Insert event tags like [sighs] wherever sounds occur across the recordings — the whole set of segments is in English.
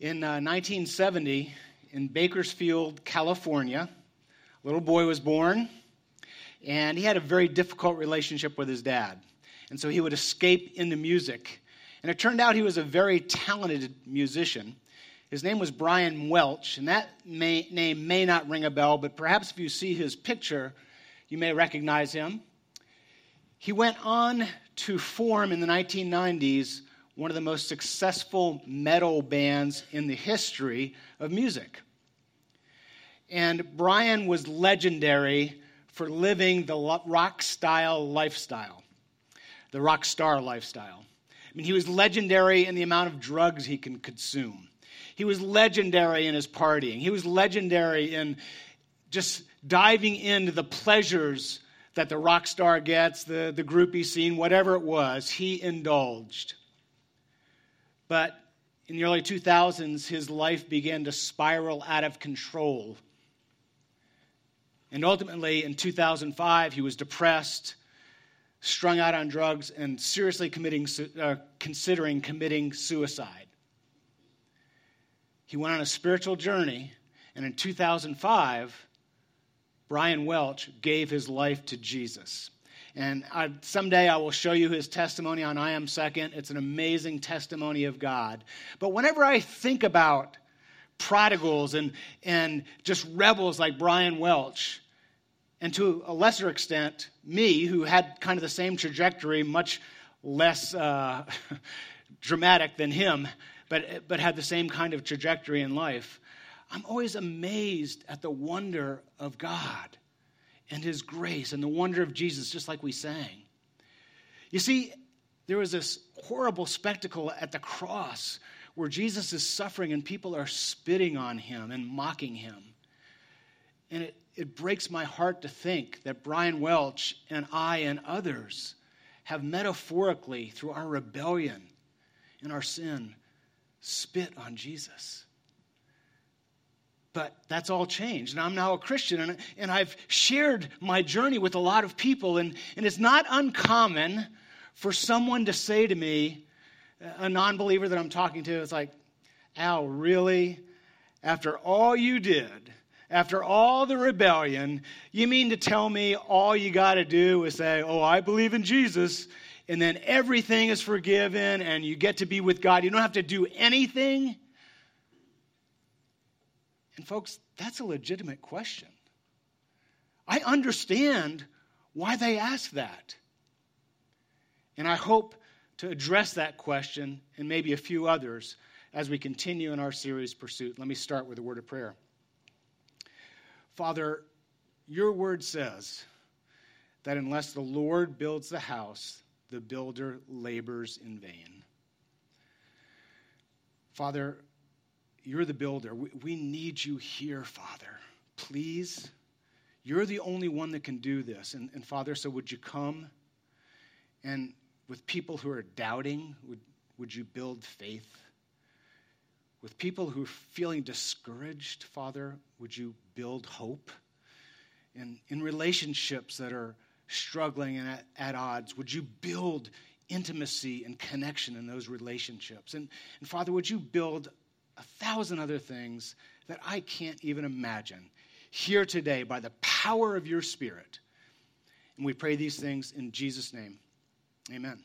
In uh, 1970, in Bakersfield, California, a little boy was born, and he had a very difficult relationship with his dad. And so he would escape into music. And it turned out he was a very talented musician. His name was Brian Welch, and that may, name may not ring a bell, but perhaps if you see his picture, you may recognize him. He went on to form in the 1990s one of the most successful metal bands in the history of music. And Brian was legendary for living the rock style lifestyle, the rock star lifestyle. I mean, he was legendary in the amount of drugs he can consume. He was legendary in his partying. He was legendary in just diving into the pleasures that the rock star gets, the, the groupie scene, whatever it was, he indulged. But in the early 2000s, his life began to spiral out of control. And ultimately, in 2005, he was depressed, strung out on drugs, and seriously committing, uh, considering committing suicide. He went on a spiritual journey, and in 2005, Brian Welch gave his life to Jesus. And I, someday I will show you his testimony on I Am Second. It's an amazing testimony of God. But whenever I think about prodigals and, and just rebels like Brian Welch, and to a lesser extent, me, who had kind of the same trajectory, much less uh, [laughs] dramatic than him, but, but had the same kind of trajectory in life, I'm always amazed at the wonder of God and His grace and the wonder of Jesus, just like we sang. You see, there was this horrible spectacle at the cross where Jesus is suffering and people are spitting on him and mocking him. And it, it breaks my heart to think that Brian Welch and I and others have metaphorically, through our rebellion and our sin, spit on Jesus. But that's all changed. And I'm now a Christian, and, and I've shared my journey with a lot of people. And, and it's not uncommon for someone to say to me, a non believer that I'm talking to, it's like, Al, really? After all you did, after all the rebellion, you mean to tell me all you got to do is say, Oh, I believe in Jesus, and then everything is forgiven and you get to be with God. You don't have to do anything. And, folks, that's a legitimate question. I understand why they ask that. And I hope to address that question and maybe a few others as we continue in our series Pursuit. Let me start with a word of prayer. Father, your word says that unless the Lord builds the house, the builder labors in vain. Father, you're the builder. We, we need you here, Father. Please. You're the only one that can do this. And, and Father, so would you come and with people who are doubting, would, would you build faith? With people who are feeling discouraged, Father, would you build hope? And in relationships that are struggling and at, at odds, would you build intimacy and connection in those relationships? And, and Father, would you build a thousand other things that I can't even imagine here today by the power of your Spirit? And we pray these things in Jesus' name. Amen.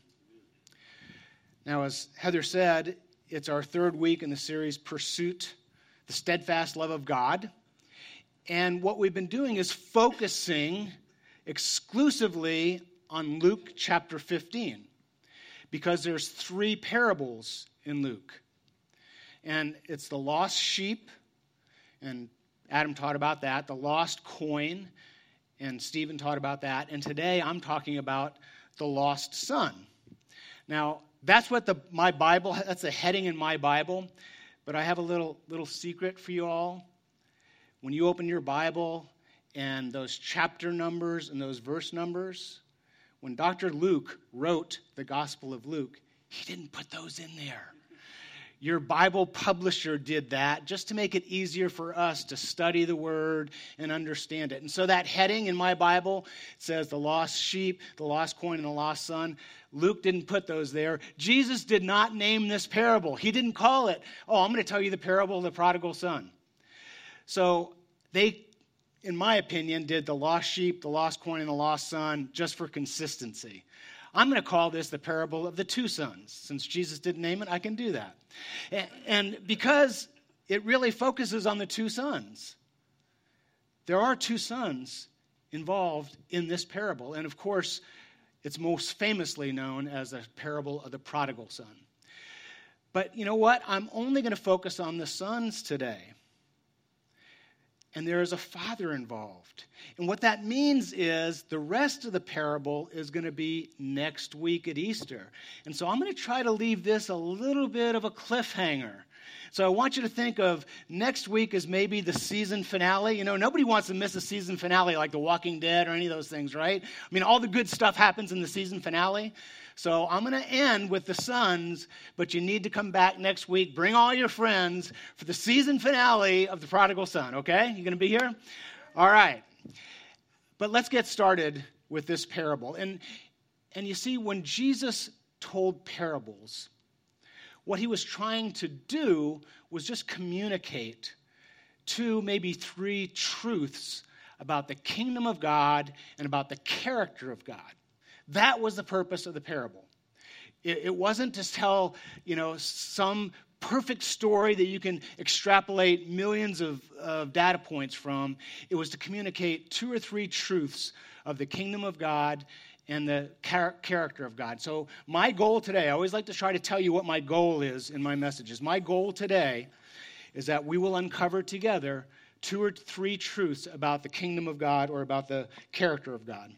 Now, as Heather said, it's our third week in the series Pursuit, the Steadfast Love of God. And what we've been doing is focusing exclusively on Luke chapter 15 because there's three parables in Luke. And it's the lost sheep, and Adam taught about that, the lost coin, and Stephen taught about that. And today I'm talking about the lost son. Now, that's what the, my Bible, that's the heading in my Bible. But I have a little, little secret for you all. When you open your Bible and those chapter numbers and those verse numbers, when Dr. Luke wrote the Gospel of Luke, he didn't put those in there. Your Bible publisher did that just to make it easier for us to study the word and understand it. And so that heading in my Bible says the lost sheep, the lost coin, and the lost son. Luke didn't put those there. Jesus did not name this parable. He didn't call it, oh, I'm going to tell you the parable of the prodigal son. So they, in my opinion, did the lost sheep, the lost coin, and the lost son just for consistency. I'm going to call this the parable of the two sons. Since Jesus didn't name it, I can do that. And because it really focuses on the two sons, there are two sons involved in this parable. And of course, it's most famously known as the parable of the prodigal son. But you know what? I'm only going to focus on the sons today and there is a father involved. And what that means is the rest of the parable is going to be next week at Easter. And so I'm going to try to leave this a little bit of a cliffhanger. So I want you to think of next week as maybe the season finale. You know, nobody wants to miss a season finale like The Walking Dead or any of those things, right? I mean, all the good stuff happens in the season finale. So I'm going to end with the sons, but you need to come back next week. Bring all your friends for the season finale of The Prodigal Son, okay? You going to be here? All right. But let's get started with this parable. And, and you see, when Jesus told parables, what he was trying to do was just communicate two, maybe three truths about the kingdom of God and about the character of God. That was the purpose of the parable. It, it wasn't to tell, you know, some perfect story that you can extrapolate millions of, of data points from. It was to communicate two or three truths of the kingdom of God and the char- character of God. So, my goal today, I always like to try to tell you what my goal is in my messages. My goal today is that we will uncover together two or three truths about the kingdom of God or about the character of God.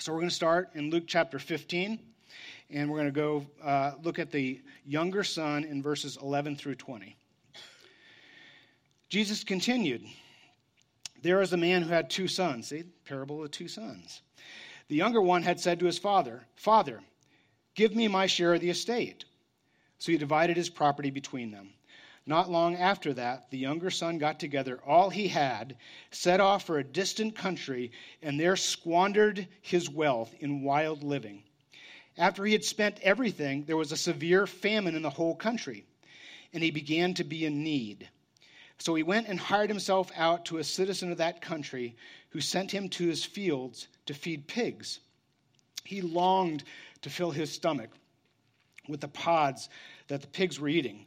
So we're going to start in Luke chapter 15, and we're going to go uh, look at the younger son in verses 11 through 20. Jesus continued There is a man who had two sons. See, parable of two sons. The younger one had said to his father, Father, give me my share of the estate. So he divided his property between them. Not long after that, the younger son got together all he had, set off for a distant country, and there squandered his wealth in wild living. After he had spent everything, there was a severe famine in the whole country, and he began to be in need. So he went and hired himself out to a citizen of that country, who sent him to his fields to feed pigs. He longed to fill his stomach with the pods that the pigs were eating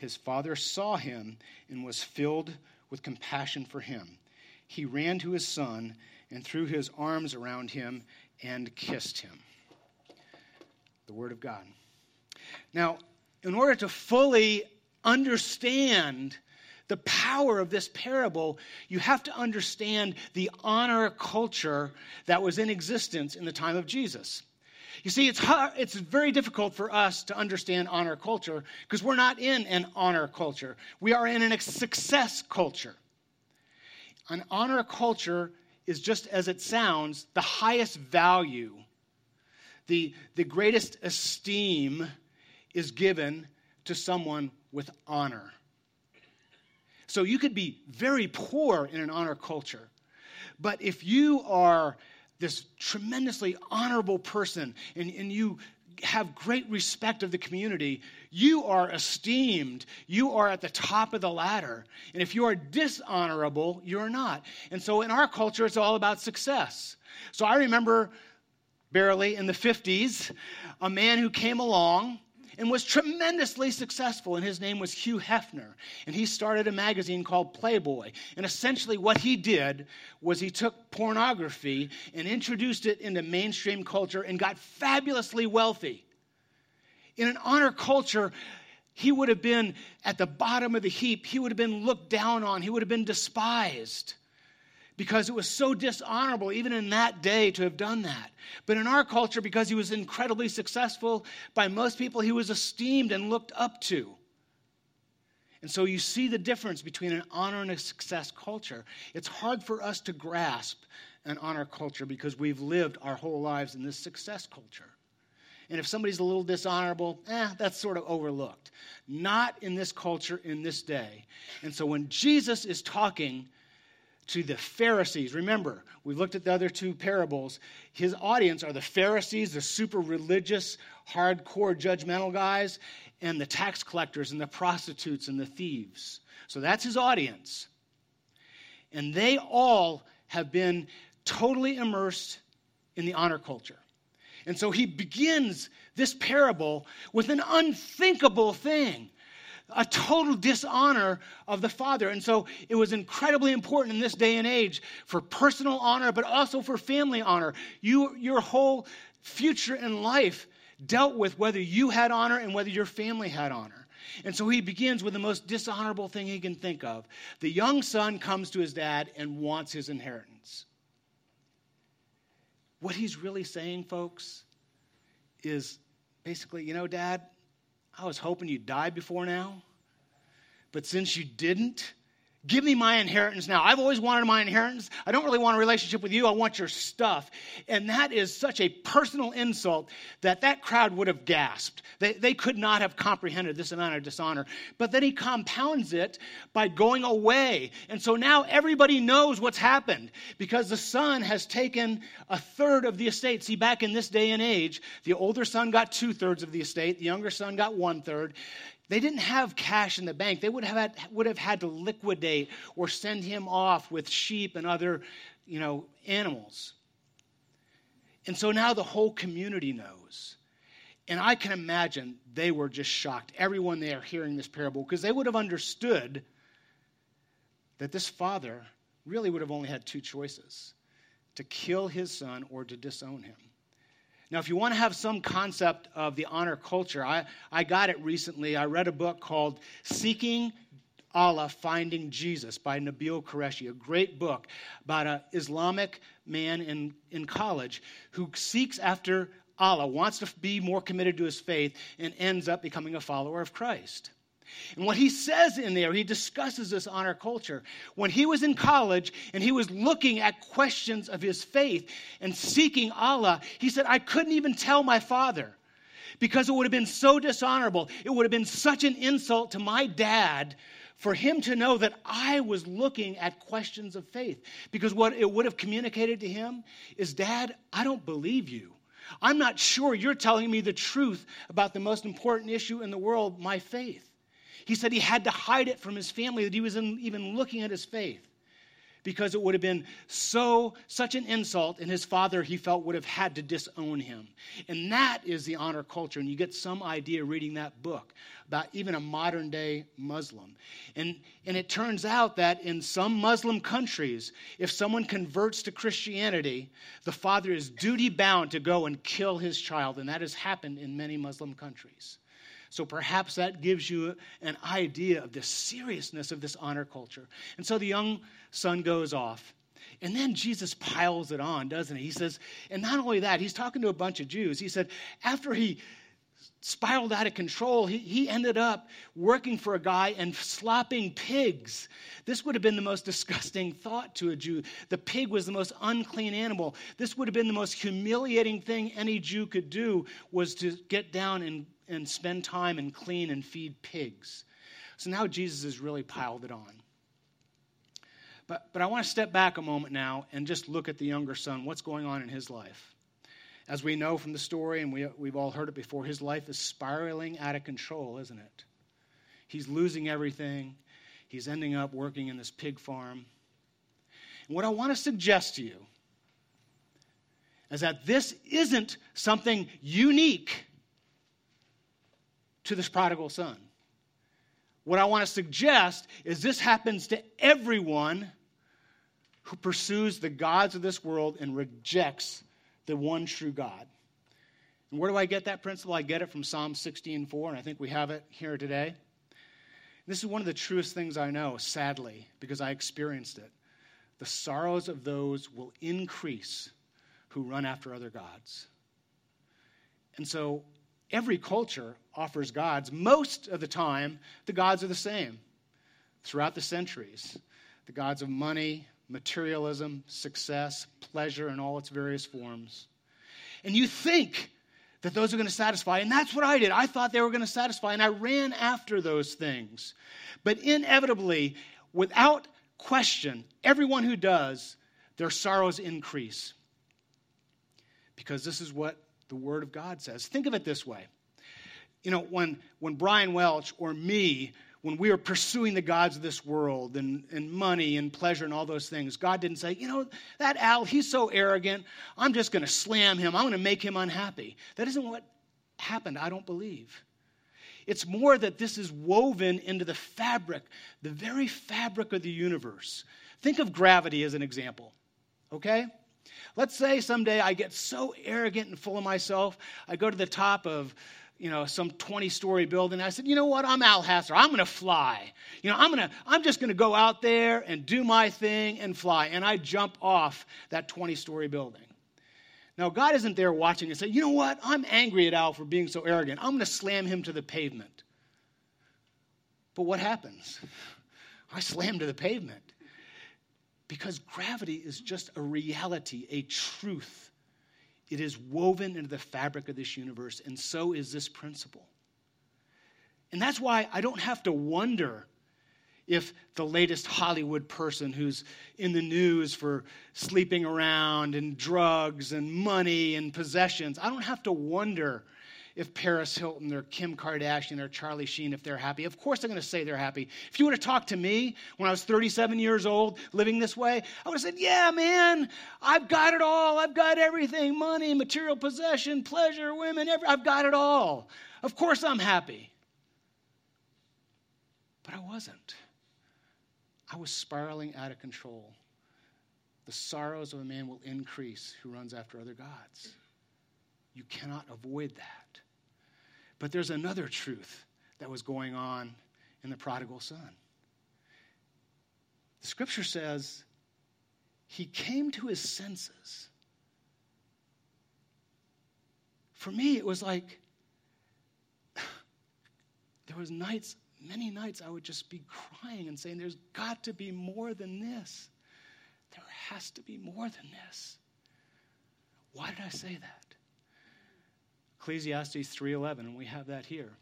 his father saw him and was filled with compassion for him. He ran to his son and threw his arms around him and kissed him. The Word of God. Now, in order to fully understand the power of this parable, you have to understand the honor culture that was in existence in the time of Jesus. You see, it's, hard, it's very difficult for us to understand honor culture because we're not in an honor culture. We are in a success culture. An honor culture is just as it sounds the highest value, the, the greatest esteem is given to someone with honor. So you could be very poor in an honor culture, but if you are this tremendously honorable person and, and you have great respect of the community, you are esteemed. You are at the top of the ladder. And if you are dishonorable, you're not. And so in our culture, it's all about success. So I remember barely in the 50s, a man who came along and was tremendously successful. And his name was Hugh Hefner. And he started a magazine called Playboy. And essentially, what he did was he took pornography and introduced it into mainstream culture and got fabulously wealthy. In an honor culture, he would have been at the bottom of the heap. He would have been looked down on. He would have been despised because it was so dishonorable, even in that day, to have done that. But in our culture, because he was incredibly successful, by most people, he was esteemed and looked up to. And so you see the difference between an honor and a success culture. It's hard for us to grasp an honor culture because we've lived our whole lives in this success culture. And if somebody's a little dishonorable, eh, that's sort of overlooked. Not in this culture in this day. And so when Jesus is talking to the Pharisees, remember, we've looked at the other two parables. His audience are the Pharisees, the super religious, hardcore, judgmental guys, and the tax collectors and the prostitutes and the thieves. So that's his audience. And they all have been totally immersed in the honor culture. And so he begins this parable with an unthinkable thing a total dishonor of the father. And so it was incredibly important in this day and age for personal honor, but also for family honor. You, your whole future in life dealt with whether you had honor and whether your family had honor. And so he begins with the most dishonorable thing he can think of. The young son comes to his dad and wants his inheritance. What he's really saying, folks, is basically, you know, Dad, I was hoping you'd die before now, but since you didn't, Give me my inheritance now. I've always wanted my inheritance. I don't really want a relationship with you. I want your stuff. And that is such a personal insult that that crowd would have gasped. They, they could not have comprehended this amount of dishonor. But then he compounds it by going away. And so now everybody knows what's happened because the son has taken a third of the estate. See, back in this day and age, the older son got two thirds of the estate, the younger son got one third. They didn't have cash in the bank. They would have had, would have had to liquidate or send him off with sheep and other, you know, animals. And so now the whole community knows. And I can imagine they were just shocked, everyone there hearing this parable, because they would have understood that this father really would have only had two choices to kill his son or to disown him. Now, if you want to have some concept of the honor culture, I, I got it recently. I read a book called Seeking Allah Finding Jesus by Nabeel Qureshi, a great book about an Islamic man in, in college who seeks after Allah, wants to be more committed to his faith, and ends up becoming a follower of Christ. And what he says in there, he discusses this honor culture. When he was in college and he was looking at questions of his faith and seeking Allah, he said, I couldn't even tell my father because it would have been so dishonorable. It would have been such an insult to my dad for him to know that I was looking at questions of faith. Because what it would have communicated to him is, Dad, I don't believe you. I'm not sure you're telling me the truth about the most important issue in the world, my faith. He said he had to hide it from his family that he was even looking at his faith because it would have been so such an insult and his father he felt would have had to disown him. And that is the honor culture. And you get some idea reading that book about even a modern day muslim. And and it turns out that in some muslim countries if someone converts to christianity the father is duty bound to go and kill his child. And that has happened in many muslim countries so perhaps that gives you an idea of the seriousness of this honor culture. And so the young son goes off. And then Jesus piles it on, doesn't he? He says, and not only that, he's talking to a bunch of Jews. He said, after he spiraled out of control, he, he ended up working for a guy and slopping pigs. This would have been the most disgusting thought to a Jew. The pig was the most unclean animal. This would have been the most humiliating thing any Jew could do was to get down and and spend time and clean and feed pigs. So now Jesus has really piled it on. But, but I want to step back a moment now and just look at the younger son, what's going on in his life. As we know from the story, and we, we've all heard it before, his life is spiraling out of control, isn't it? He's losing everything. He's ending up working in this pig farm. And what I want to suggest to you is that this isn't something unique to this prodigal son. What I want to suggest is this happens to everyone who pursues the gods of this world and rejects the one true God. And where do I get that principle? I get it from Psalm 16:4, and I think we have it here today. This is one of the truest things I know, sadly, because I experienced it. The sorrows of those will increase who run after other gods. And so every culture offers gods. Most of the time, the gods are the same throughout the centuries the gods of money, materialism, success, pleasure in all its various forms. And you think that those are going to satisfy. And that's what I did. I thought they were going to satisfy, and I ran after those things. But inevitably, without question, everyone who does, their sorrows increase. Because this is what the Word of God says. Think of it this way. You know, when, when Brian Welch or me when we were pursuing the gods of this world and, and money and pleasure and all those things, God didn't say, you know, that Al, he's so arrogant. I'm just going to slam him. I'm going to make him unhappy. That isn't what happened, I don't believe. It's more that this is woven into the fabric, the very fabric of the universe. Think of gravity as an example, okay? Let's say someday I get so arrogant and full of myself, I go to the top of you know, some 20 story building. I said, you know what? I'm Al Hassler. I'm going to fly. You know, I'm going to, I'm just going to go out there and do my thing and fly. And I jump off that 20 story building. Now, God isn't there watching and say, you know what? I'm angry at Al for being so arrogant. I'm going to slam him to the pavement. But what happens? [laughs] I slam to the pavement because gravity is just a reality, a truth it is woven into the fabric of this universe, and so is this principle. And that's why I don't have to wonder if the latest Hollywood person who's in the news for sleeping around and drugs and money and possessions, I don't have to wonder if Paris Hilton or Kim Kardashian or Charlie Sheen, if they're happy. Of course, they're going to say they're happy. If you would have talked to me when I was 37 years old, living this way, I would have said, Yeah, man, I've got it all. I've got everything money, material possession, pleasure, women, every, I've got it all. Of course, I'm happy. But I wasn't. I was spiraling out of control. The sorrows of a man will increase who runs after other gods. You cannot avoid that. But there's another truth that was going on in the prodigal son. The scripture says he came to his senses. For me, it was like [sighs] there was nights, many nights, I would just be crying and saying, There's got to be more than this. There has to be more than this. Why did I say that? Ecclesiastes 3:11 and we have that here.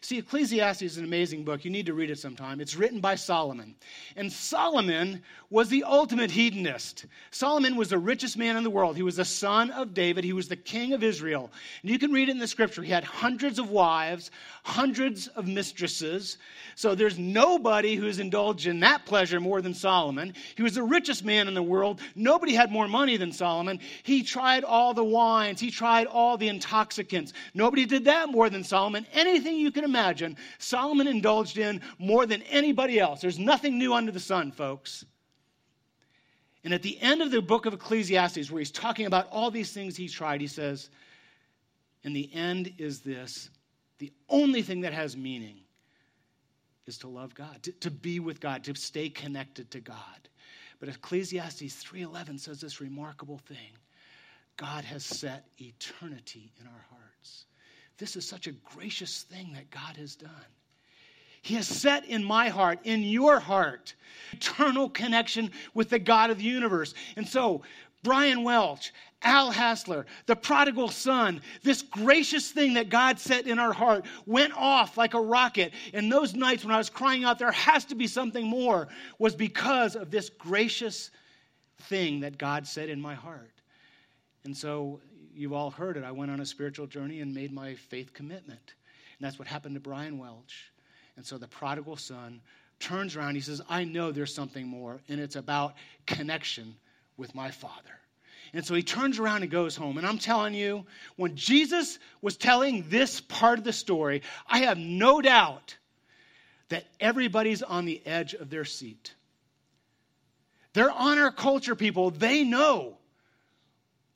See, Ecclesiastes is an amazing book. You need to read it sometime. It's written by Solomon. And Solomon was the ultimate hedonist. Solomon was the richest man in the world. He was the son of David, he was the king of Israel. And you can read it in the scripture. He had hundreds of wives, hundreds of mistresses. So there's nobody who's indulged in that pleasure more than Solomon. He was the richest man in the world. Nobody had more money than Solomon. He tried all the wines, he tried all the intoxicants. Nobody did that more than Solomon. Anything you can imagine, Solomon indulged in more than anybody else. There's nothing new under the sun, folks. And at the end of the book of Ecclesiastes, where he's talking about all these things he tried, he says, And the end is this the only thing that has meaning is to love God, to, to be with God, to stay connected to God. But Ecclesiastes 3:11 says this remarkable thing. God has set eternity in our hearts. This is such a gracious thing that God has done. He has set in my heart, in your heart, eternal connection with the God of the universe. And so, Brian Welch, Al Hassler, the prodigal son, this gracious thing that God set in our heart went off like a rocket. And those nights when I was crying out, there has to be something more, was because of this gracious thing that God set in my heart. And so you've all heard it. I went on a spiritual journey and made my faith commitment. And that's what happened to Brian Welch. And so the prodigal son turns around. He says, I know there's something more, and it's about connection with my father. And so he turns around and goes home. And I'm telling you, when Jesus was telling this part of the story, I have no doubt that everybody's on the edge of their seat. They're honor culture people. They know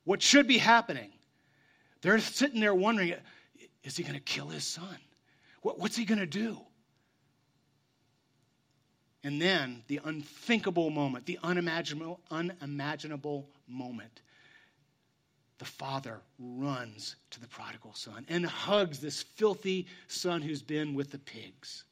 what should be happening. They're sitting there wondering is he going to kill his son? What's he going to do? And then the unthinkable moment, the unimaginable, unimaginable moment. The father runs to the prodigal son and hugs this filthy son who's been with the pigs.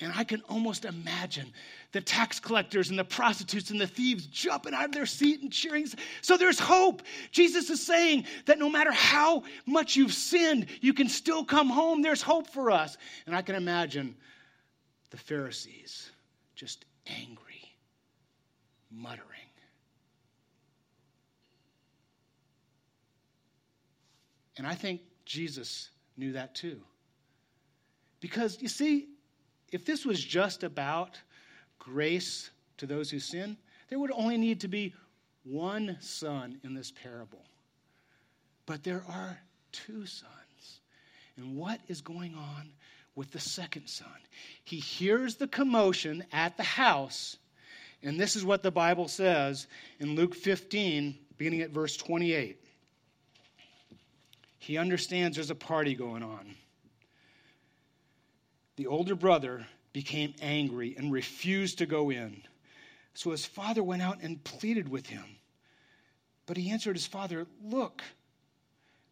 And I can almost imagine the tax collectors and the prostitutes and the thieves jumping out of their seat and cheering. So there's hope. Jesus is saying that no matter how much you've sinned, you can still come home. There's hope for us. And I can imagine the Pharisees just angry, muttering. And I think Jesus knew that too. Because you see, if this was just about grace to those who sin, there would only need to be one son in this parable. But there are two sons. And what is going on with the second son? He hears the commotion at the house, and this is what the Bible says in Luke 15, beginning at verse 28. He understands there's a party going on the older brother became angry and refused to go in. So his father went out and pleaded with him. But he answered his father, Look,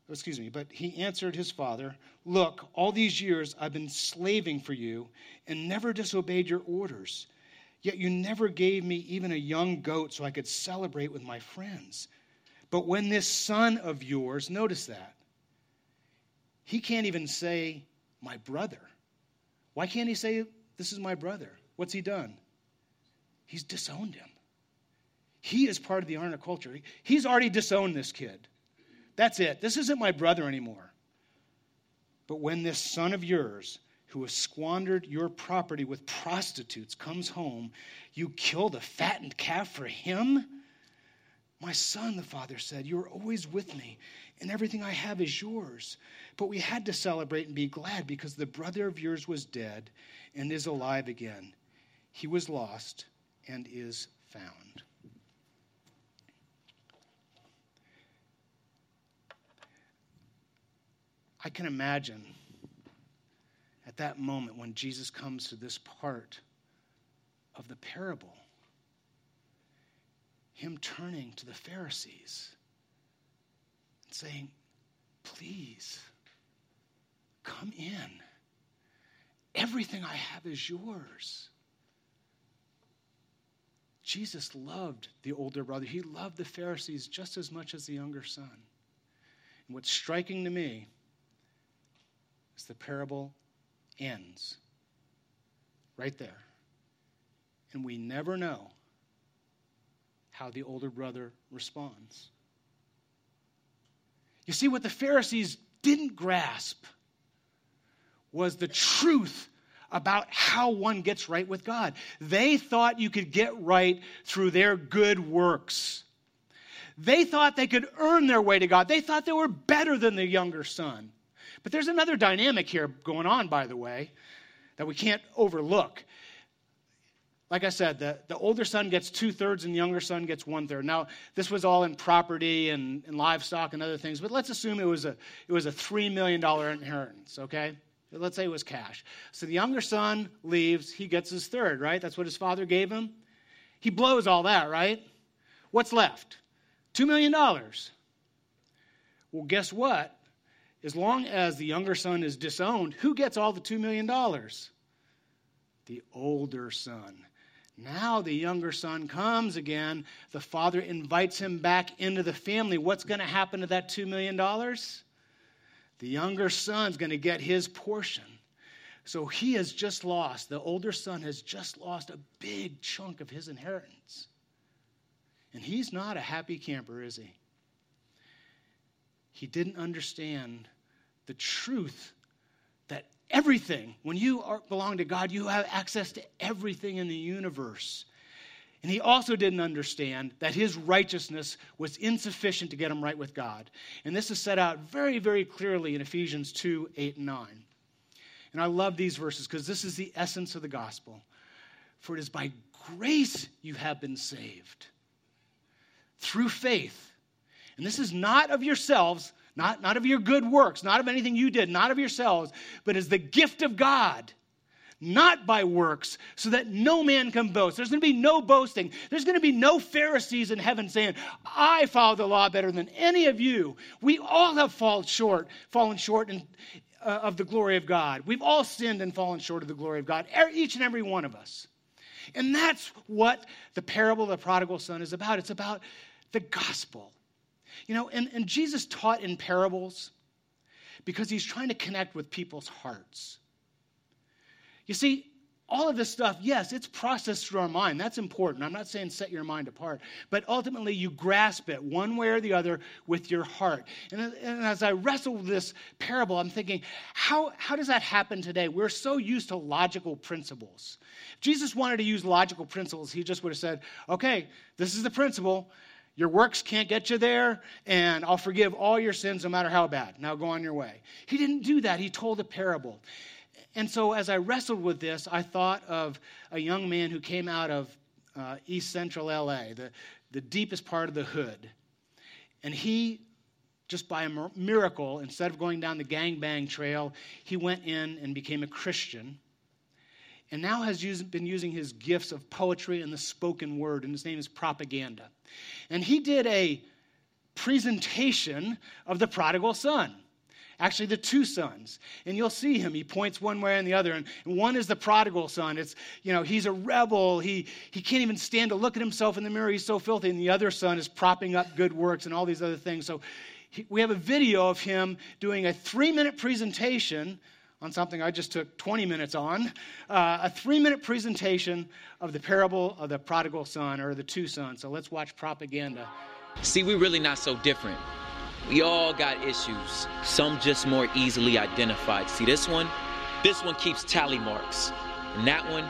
excuse me, but he answered his father, Look, all these years I've been slaving for you and never disobeyed your orders. Yet you never gave me even a young goat so I could celebrate with my friends. But when this son of yours, notice that, he can't even say, My brother. Why can't he say, This is my brother? What's he done? He's disowned him. He is part of the honor culture. He's already disowned this kid. That's it. This isn't my brother anymore. But when this son of yours, who has squandered your property with prostitutes, comes home, you kill the fattened calf for him? My son, the father said, You are always with me, and everything I have is yours. But we had to celebrate and be glad because the brother of yours was dead and is alive again. He was lost and is found. I can imagine at that moment when Jesus comes to this part of the parable, him turning to the Pharisees and saying, Please Come in. Everything I have is yours. Jesus loved the older brother. He loved the Pharisees just as much as the younger son. And what's striking to me is the parable ends right there. And we never know how the older brother responds. You see, what the Pharisees didn't grasp was the truth about how one gets right with God. They thought you could get right through their good works. They thought they could earn their way to God. They thought they were better than the younger son. But there's another dynamic here going on, by the way, that we can't overlook. Like I said, the, the older son gets two thirds and the younger son gets one third. Now, this was all in property and, and livestock and other things, but let's assume it was a, it was a $3 million inheritance, okay? Let's say it was cash. So the younger son leaves, he gets his third, right? That's what his father gave him. He blows all that, right? What's left? $2 million. Well, guess what? As long as the younger son is disowned, who gets all the $2 million? The older son. Now the younger son comes again. The father invites him back into the family. What's going to happen to that $2 million? The younger son's going to get his portion. So he has just lost, the older son has just lost a big chunk of his inheritance. And he's not a happy camper, is he? He didn't understand the truth that everything, when you are, belong to God, you have access to everything in the universe. And he also didn't understand that his righteousness was insufficient to get him right with God. And this is set out very, very clearly in Ephesians 2 8 and 9. And I love these verses because this is the essence of the gospel. For it is by grace you have been saved through faith. And this is not of yourselves, Not, not of your good works, not of anything you did, not of yourselves, but as the gift of God, not by works, so that no man can boast. There's going to be no boasting. There's going to be no Pharisees in heaven saying, I follow the law better than any of you. We all have fallen short, fallen short in, uh, of the glory of God. We've all sinned and fallen short of the glory of God, each and every one of us. And that's what the parable of the prodigal son is about. It's about the gospel. You know, and, and Jesus taught in parables because he's trying to connect with people's hearts. You see, all of this stuff, yes, it's processed through our mind. That's important. I'm not saying set your mind apart, but ultimately you grasp it one way or the other with your heart. And, and as I wrestle with this parable, I'm thinking, how, how does that happen today? We're so used to logical principles. If Jesus wanted to use logical principles, he just would have said, okay, this is the principle. Your works can't get you there, and I'll forgive all your sins no matter how bad. Now go on your way. He didn't do that. He told a parable. And so as I wrestled with this, I thought of a young man who came out of uh, East Central LA, the, the deepest part of the hood. And he, just by a miracle, instead of going down the gangbang trail, he went in and became a Christian. And now has used, been using his gifts of poetry and the spoken word, and his name is Propaganda. And he did a presentation of the prodigal son actually the two sons. And you'll see him. He points one way and the other. And, one is the prodigal son. It's, you know, he's a rebel. He, he can't even stand to look at himself in the mirror. He's so filthy. And the other son is propping up good works and all these other things. So he, we have a video of him doing a three minute presentation on something I just took 20 minutes on, uh, a three minute presentation of the parable of the prodigal son or the two sons. So let's watch propaganda. See, we're really not so different. We all got issues, some just more easily identified. See this one? This one keeps tally marks. And that one,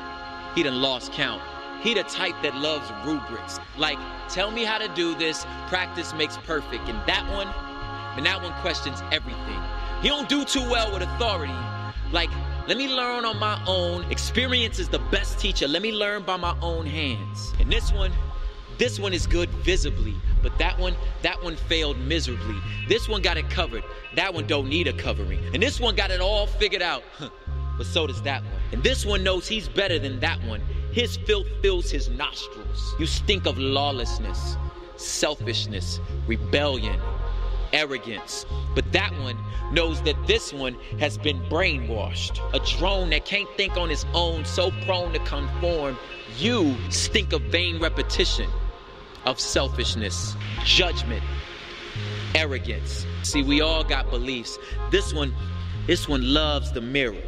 he done lost count. He the type that loves rubrics. Like, tell me how to do this, practice makes perfect. And that one, and that one questions everything. He don't do too well with authority. Like, let me learn on my own. Experience is the best teacher. Let me learn by my own hands. And this one, this one is good visibly, but that one, that one failed miserably. This one got it covered. That one don't need a covering. And this one got it all figured out. [laughs] but so does that one. And this one knows he's better than that one. His filth fills his nostrils. You stink of lawlessness, selfishness, rebellion, arrogance. But that one knows that this one has been brainwashed. A drone that can't think on its own, so prone to conform. You stink of vain repetition of selfishness, judgment, arrogance. See, we all got beliefs. This one, this one loves the mirror.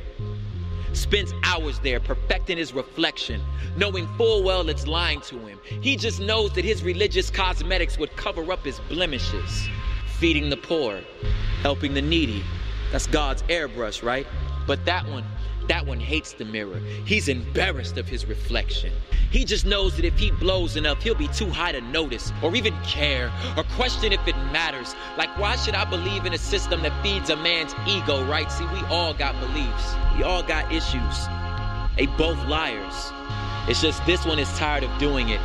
Spends hours there perfecting his reflection, knowing full well it's lying to him. He just knows that his religious cosmetics would cover up his blemishes. Feeding the poor, helping the needy. That's God's airbrush, right? But that one, that one hates the mirror. He's embarrassed of his reflection. He just knows that if he blows enough, he'll be too high to notice or even care or question if it matters. Like, why should I believe in a system that feeds a man's ego, right? See, we all got beliefs, we all got issues. They both liars. It's just this one is tired of doing it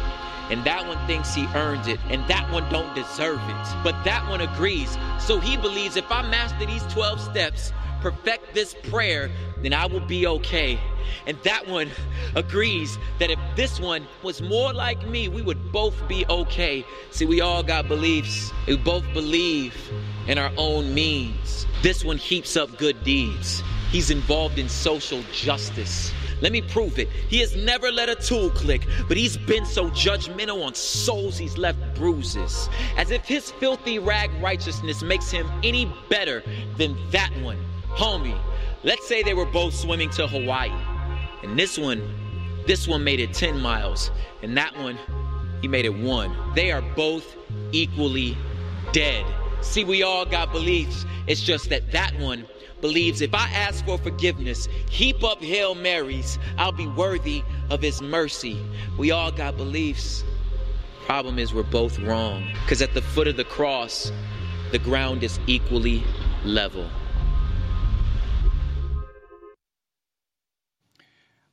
and that one thinks he earned it and that one don't deserve it but that one agrees so he believes if i master these 12 steps perfect this prayer, then I will be okay. And that one agrees that if this one was more like me, we would both be okay. See, we all got beliefs. We both believe in our own means. This one heaps up good deeds. He's involved in social justice. Let me prove it. He has never let a tool click, but he's been so judgmental on souls he's left bruises. As if his filthy rag righteousness makes him any better than that one. Homie, let's say they were both swimming to Hawaii. And this one, this one made it 10 miles. And that one, he made it one. They are both equally dead. See, we all got beliefs. It's just that that one believes if I ask for forgiveness, heap up Hail Marys, I'll be worthy of His mercy. We all got beliefs. Problem is, we're both wrong. Because at the foot of the cross, the ground is equally level.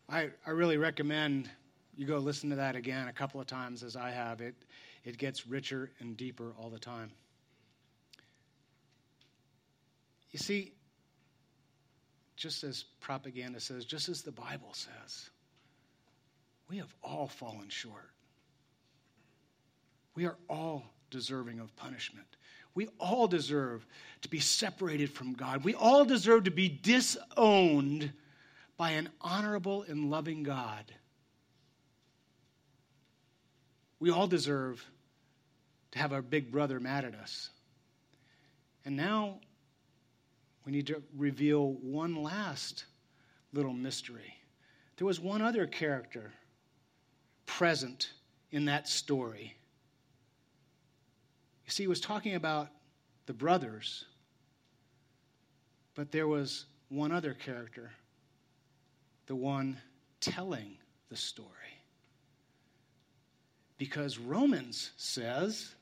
I, I really recommend you go listen to that again a couple of times as I have. It, it gets richer and deeper all the time. You see, just as propaganda says, just as the Bible says, we have all fallen short. We are all deserving of punishment. We all deserve to be separated from God. We all deserve to be disowned by an honorable and loving God. We all deserve to have our big brother mad at us. And now we need to reveal one last little mystery. There was one other character present in that story. You see, he was talking about the brothers, but there was one other character, the one telling the story. Because Romans says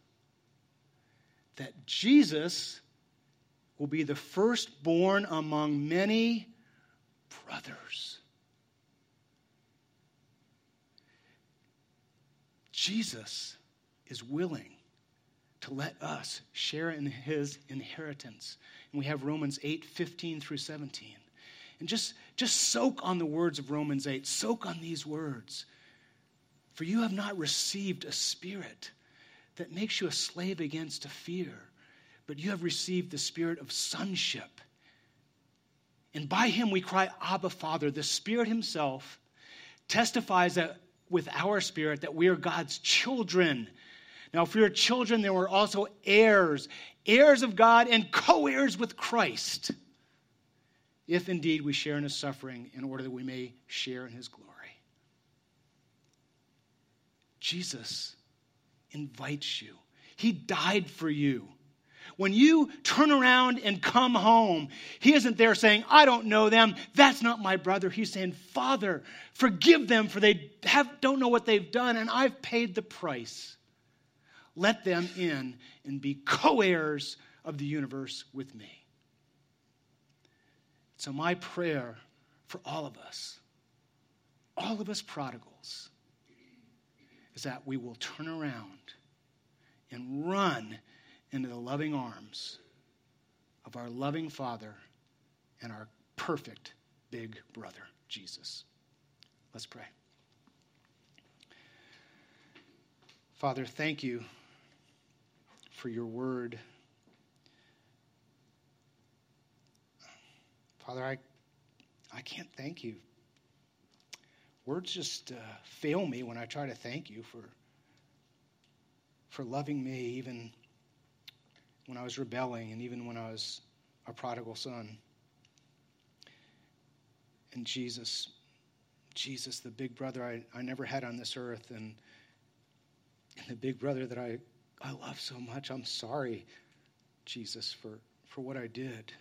that Jesus will be the firstborn among many brothers. Jesus is willing to let us share in his inheritance. And we have Romans 8 15 through 17. And just, just soak on the words of Romans 8, soak on these words. For you have not received a spirit that makes you a slave against a fear, but you have received the spirit of sonship. And by him we cry, Abba, Father. The Spirit himself testifies that with our spirit that we are God's children. Now, if we are children, then we're also heirs, heirs of God and co heirs with Christ, if indeed we share in his suffering in order that we may share in his glory. Jesus invites you, he died for you. When you turn around and come home, he isn't there saying, I don't know them. That's not my brother. He's saying, Father, forgive them for they have, don't know what they've done, and I've paid the price. Let them in and be co heirs of the universe with me. So, my prayer for all of us, all of us prodigals, is that we will turn around and run into the loving arms of our loving Father and our perfect big brother, Jesus. Let's pray. Father, thank you for your word. Father, I, I can't thank you. Words just uh, fail me when I try to thank you for, for loving me even when I was rebelling and even when I was a prodigal son. And Jesus, Jesus, the big brother I, I never had on this earth, and, and the big brother that I, I love so much, I'm sorry, Jesus, for, for what I did.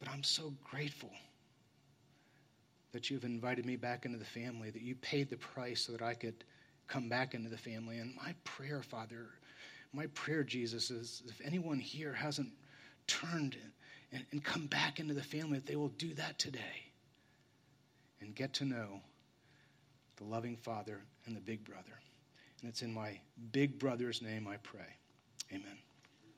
But I'm so grateful that you've invited me back into the family, that you paid the price so that I could come back into the family. And my prayer, Father, my prayer, Jesus, is if anyone here hasn't turned and, and come back into the family, that they will do that today and get to know the loving Father and the big brother. And it's in my big brother's name I pray. Amen.